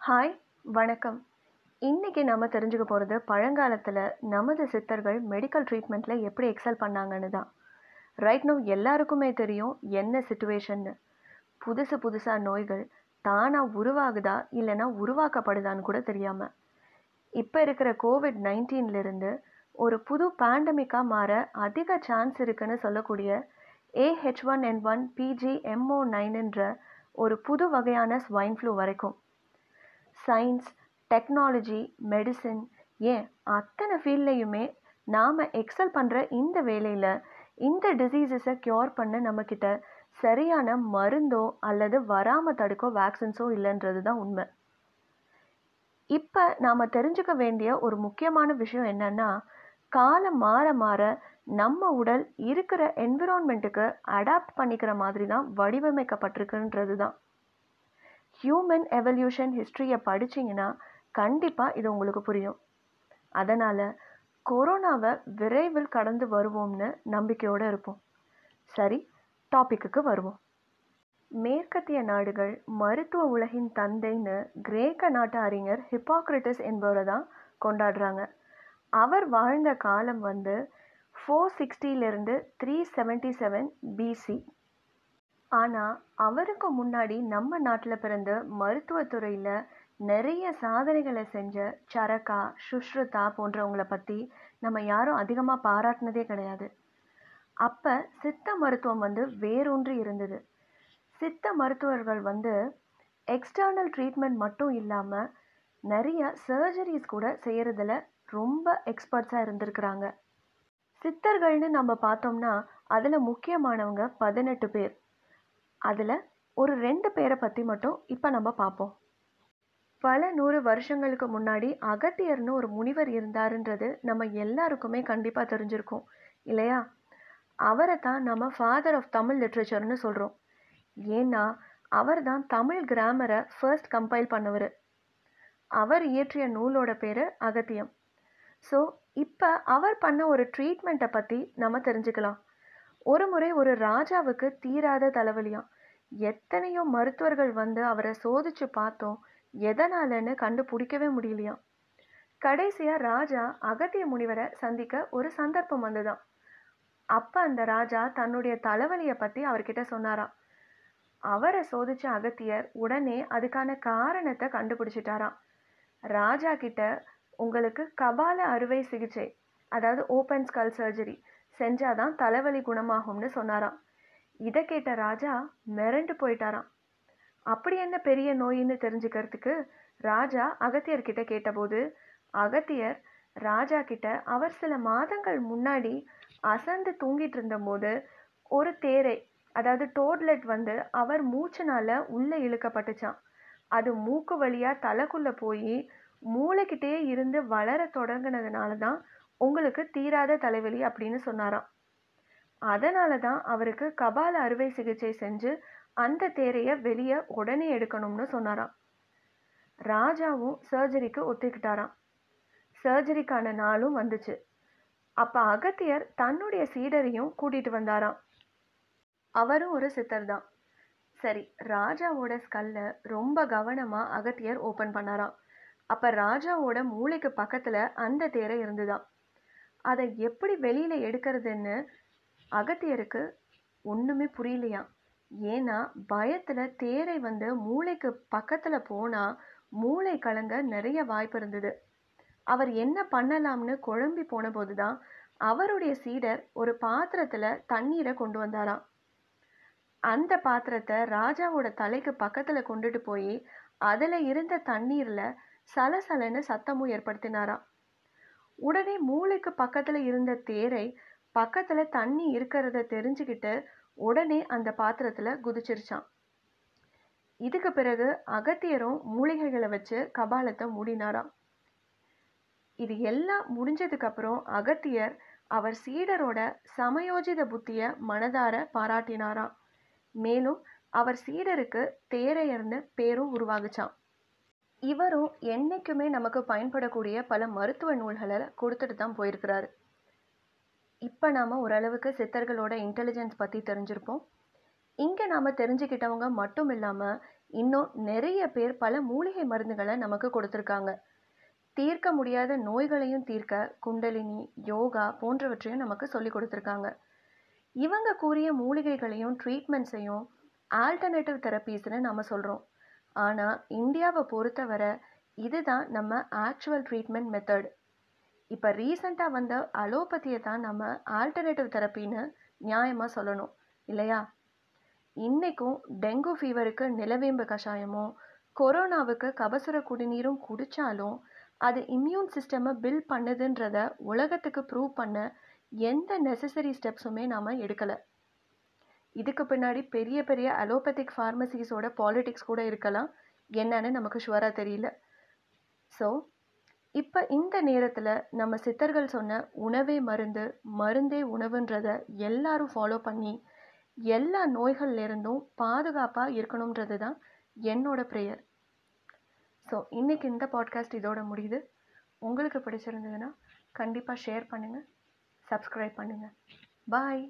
Hi வணக்கம். இன்றைக்கி நம்ம தெரிஞ்சுக்க போகிறது பழங்காலத்தில் நமது சித்தர்கள் மெடிக்கல் ட்ரீட்மெண்ட்டில் எப்படி எக்ஸல் பண்ணாங்கன்னு தான். ரைட் நோ எல்லாருக்குமே தெரியும் என்ன சுச்சுவேஷன்னு புதுசு புதுசாக நோய்கள் தானாக உருவாகுதா இல்லைன்னா உருவாக்கப்படுதான்னு கூட தெரியாமல் இப்போ இருக்கிற கோவிட் நைன்டீன்லேருந்து ஒரு புது பேண்டமிக்காக மாற அதிக சான்ஸ் இருக்குன்னு சொல்லக்கூடிய H one N one PG MO நைன்ன்ற ஒரு புது வகையான ஸ்வைன் ஃப்ளூ வரைக்கும் சயின்ஸ் டெக்னாலஜி மெடிசின் ஏன் அத்தனை ஃபீல்ட்லேயுமே நாம் எக்ஸல் பண்ணுற இந்த வேலையில் இந்த டிசீசஸை க்யூர் பண்ண நம்மக்கிட்ட சரியான மருந்தோ அல்லது வராமல் தடுக்கோ வேக்சின்ஸோ இல்லைன்றது தான் உண்மை. இப்போ நாம் தெரிஞ்சுக்க வேண்டிய ஒரு முக்கியமான விஷயம் என்னன்னா காலம் மாற மாற நம்ம உடல் இருக்கிற என்விரான்மெண்ட்டுக்கு அடாப்ட் பண்ணிக்கிற மாதிரி தான் வடிவமைக்கப்பட்டிருக்குன்றது தான். ஹியூமன் எவல்யூஷன் ஹிஸ்ட்ரியை படிச்சிங்கன்னா கண்டிப்பாக இது உங்களுக்கு புரியும். அதனால் கொரோனாவை விரைவில் கடந்து வருவோம்னு நம்பிக்கையோடு இருப்போம். சரி டாப்பிக்குக்கு வருவோம். மேற்கத்திய நாடுகள் மருத்துவ உலகின் தந்தைன்னு கிரேக்க நாட்டு அறிஞர் ஹிப்பாக்ரிட்டஸ் என்பவரை தான் கொண்டாடுறாங்க. அவர் வாழ்ந்த காலம் வந்து ஃபோர் சிக்ஸ்டியிலேருந்து த்ரீ செவன்ட்டி செவன் பிசி ஆனால் அவருக்கு முன்னாடி நம்ம நாட்டில் பிறந்த மருத்துவத்துறையில் நிறைய சாதனைகளை செஞ்ச சரகா சுஷ்ருதா போன்றவங்கள பற்றி நம்ம யாரும் அதிகமாக பாராட்டினதே கிடையாது. அப்போ சித்த மருத்துவம் வந்து வேரூன்றி இருந்தது. சித்த மருத்துவர்கள் வந்து எக்ஸ்டர்னல் ட்ரீட்மெண்ட் மட்டும் இல்லாமல் நிறைய சர்ஜரிஸ் கூட செய்கிறதுல ரொம்ப எக்ஸ்பர்ட்ஸாக இருந்திருக்கிறாங்க. சித்தர்கள்னு நம்ம பார்த்தோம்னா அதில் முக்கியமானவங்க பதினெட்டு பேர். அதில் ஒரு ரெண்டு பேரை பற்றி மட்டும் இப்போ நம்ம பார்ப்போம் பல நூறு வருஷங்களுக்கு முன்னாடி அகத்தியர்னு ஒரு முனிவர் இருந்தாருன்றது நம்ம எல்லாருக்குமே கண்டிப்பாக தெரிஞ்சிருக்கும். இல்லையா? அவரை தான் நம்ம ஃபாதர் ஆஃப் தமிழ் லிட்ரேச்சர்னு சொல்கிறோம் ஏன்னா அவர் தான் தமிழ் கிராமரை ஃபர்ஸ்ட் கம்பைல் பண்ணவர். அவர் இயற்றிய நூலோட பேர் அகத்தியம். ஸோ இப்போ அவர் பண்ண ஒரு ட்ரீட்மெண்ட்டை பற்றி நம்ம தெரிஞ்சுக்கலாம். ஒரு முறை ஒரு ராஜாவுக்கு தீராத தலைவலியாம். எத்தனையோ மருத்துவர்கள் வந்து அவரை சோதிச்சு பார்த்தோம். எதனாலன்னு கண்டுபிடிக்கவே முடியலையாம். கடைசியாக ராஜா அகத்திய முனிவரை சந்திக்க ஒரு சந்தர்ப்பம் வந்துதான் அப்போ அந்த ராஜா தன்னுடைய தலைவலியை பற்றி அவர்கிட்ட சொன்னாராம். அவரை சோதிச்ச அகத்தியர் உடனே அதுக்கான காரணத்தை கண்டுபிடிச்சிட்டாராம். ராஜா கிட்ட உங்களுக்கு கபால அறுவை சிகிச்சை அதாவது ஓப்பன் ஸ்கல் சர்ஜரி செஞ்சாதான் தலைவலி குணமாகும்னு சொன்னாராம். இதை கேட்ட ராஜா மிரண்டு போயிட்டாராம். அப்படி என்ன பெரிய நோயின்னு தெரிஞ்சுக்கிறதுக்கு ராஜா அகத்தியர்கிட்ட கேட்டபோது அகத்தியர் ராஜா கிட்ட அவர் சில மாதங்கள் முன்னாடி அசந்து தூங்கிட்டு இருந்தபோது ஒரு தேரை அதாவது டோட்லெட் வந்து அவர் மூச்சுனால உள்ளே இழுக்கப்பட்டுச்சான் அது மூக்கு வழியாக தலைக்குள்ளே போய் மூளைக்கிட்டே இருந்து வளர தொடங்கினதுனால தான் உங்களுக்கு தீராத தலைவலி அப்படின்னு சொன்னாராம். அதனால தான் அவருக்கு கபால அறுவை சிகிச்சை செஞ்சு அந்த தேரையை வெளியே உடனே எடுக்கணும்னு சொன்னாராம். ராஜாவும் சர்ஜரிக்கு ஒத்துக்கிட்டாராம். சர்ஜரிக்கான நாளும் வந்துச்சு. அப்போ அகத்தியர் தன்னுடைய சீடரையும் கூட்டிட்டு வந்தாராம். அவரும் ஒரு சித்தர் தான். சரி ராஜாவோட ஸ்கல்ல ரொம்ப கவனமாக அகத்தியர் ஓப்பன் பண்ணாராம். அப்போ ராஜாவோட மூளைக்கு பக்கத்தில் அந்த தேரை இருந்துதான். அதை எப்படி வெளியில் எடுக்கிறதுன்னு அகத்தியருக்கு ஒன்றுமே புரியலையா ஏன்னா பயத்தில் தேரை வந்து மூளைக்கு பக்கத்தில் போனால் மூளை கலங்க நிறைய வாய்ப்பு இருந்தது. அவர் என்ன பண்ணலாம்னு குழம்பி போன போது தான் அவருடைய சீடர் ஒரு பாத்திரத்தில் தண்ணீரை கொண்டு வந்தாராம். அந்த பாத்திரத்தை ராஜாவோட தலைக்கு பக்கத்தில் கொண்டுட்டு போய் அதில் இருந்த தண்ணீரில் சலசலன்னு சத்தமும் ஏற்படுத்தினாராம். உடனே மூளைக்கு பக்கத்தில் இருந்த தேரை பக்கத்தில் தண்ணி இருக்கிறத தெரிஞ்சுக்கிட்டு உடனே அந்த பாத்திரத்தில் குதிச்சிருச்சான். இதுக்கு பிறகு அகத்தியரும் மூலிகைகளை வச்சு கபாலத்தை மூடினாராம். இது எல்லாம் முடிஞ்சதுக்கு அப்புறம் அகத்தியர் அவர் சீடரோட சமயோஜித புத்திய மனதார பாராட்டினாராம். மேலும் அவர் சீடருக்கு தேரையர்னு பேரும் உருவாகுச்சான் இவரும் என்றைக்குமே நமக்கு பயன்படக்கூடிய பல மருத்துவ நூல்களை கொடுத்துட்டு தான் போயிருக்கிறாரு. இப்போ நாம் ஓரளவுக்கு சித்தர்களோட இன்டெலிஜென்ஸ் பற்றி தெரிஞ்சிருப்போம். இங்கே நாம் தெரிஞ்சுக்கிட்டவங்க மட்டும் இல்லாமல் இன்னும் நிறைய பேர் பல மூலிகை மருந்துகளை நமக்கு கொடுத்துருக்காங்க. தீர்க்க முடியாத நோய்களையும் தீர்க்க குண்டலினி யோகா போன்றவற்றையும் நமக்கு சொல்லி கொடுத்துருக்காங்க. இவங்க கூறிய மூலிகைகளையும் ட்ரீட்மெண்ட்ஸையும் ஆல்டர்னேட்டிவ் தெரப்பீஸ்னு நம்ம சொல்கிறோம் ஆனால் இந்தியாவை பொறுத்தவரை இதுதான் நம்ம ஆக்சுவல் ட்ரீட்மெண்ட் மெத்தட் இப்போ ரீசண்டாக வந்த அலோபதியை தான் நம்ம ஆல்டர்னேட்டிவ் தெரப்பின்னு நியாயமாக சொல்லணும் இல்லையா? இன்றைக்கும் டெங்கு ஃபீவருக்கு நிலவேம்பு கஷாயமும் கொரோனாவுக்கு கபசுர குடிநீரும் குடித்தாலும் அது இம்யூன் சிஸ்டமை பில்ட் பண்ணுதுன்றத உலகத்துக்கு ப்ரூவ் பண்ண எந்த நெசசரி ஸ்டெப்ஸுமே நாம் எடுக்கலை. இதுக்கு பின்னாடி பெரிய பெரிய அலோபதிக் ஃபார்மசிஸோட பாலிடிக்ஸ் கூட இருக்கலாம். என்னன்னு நமக்கு ஷுவராக தெரியல. ஸோ இப்போ இந்த நேரத்தில் நம்ம சித்தர்கள் சொன்ன உணவே மருந்து மருந்தே உணவுன்றத எல்லாரும் ஃபாலோ பண்ணி எல்லா நோய்கள்லேருந்தும் பாதுகாப்பாக இருக்கணுன்றது தான் என்னோட ப்ரேயர் ஸோ இன்றைக்கி இந்த பாட்காஸ்ட் இதோட முடியுது. உங்களுக்கு பிடிச்சிருந்ததுன்னா கண்டிப்பாக ஷேர் பண்ணுங்கள் சப்ஸ்கிரைப் பண்ணுங்கள் பாய்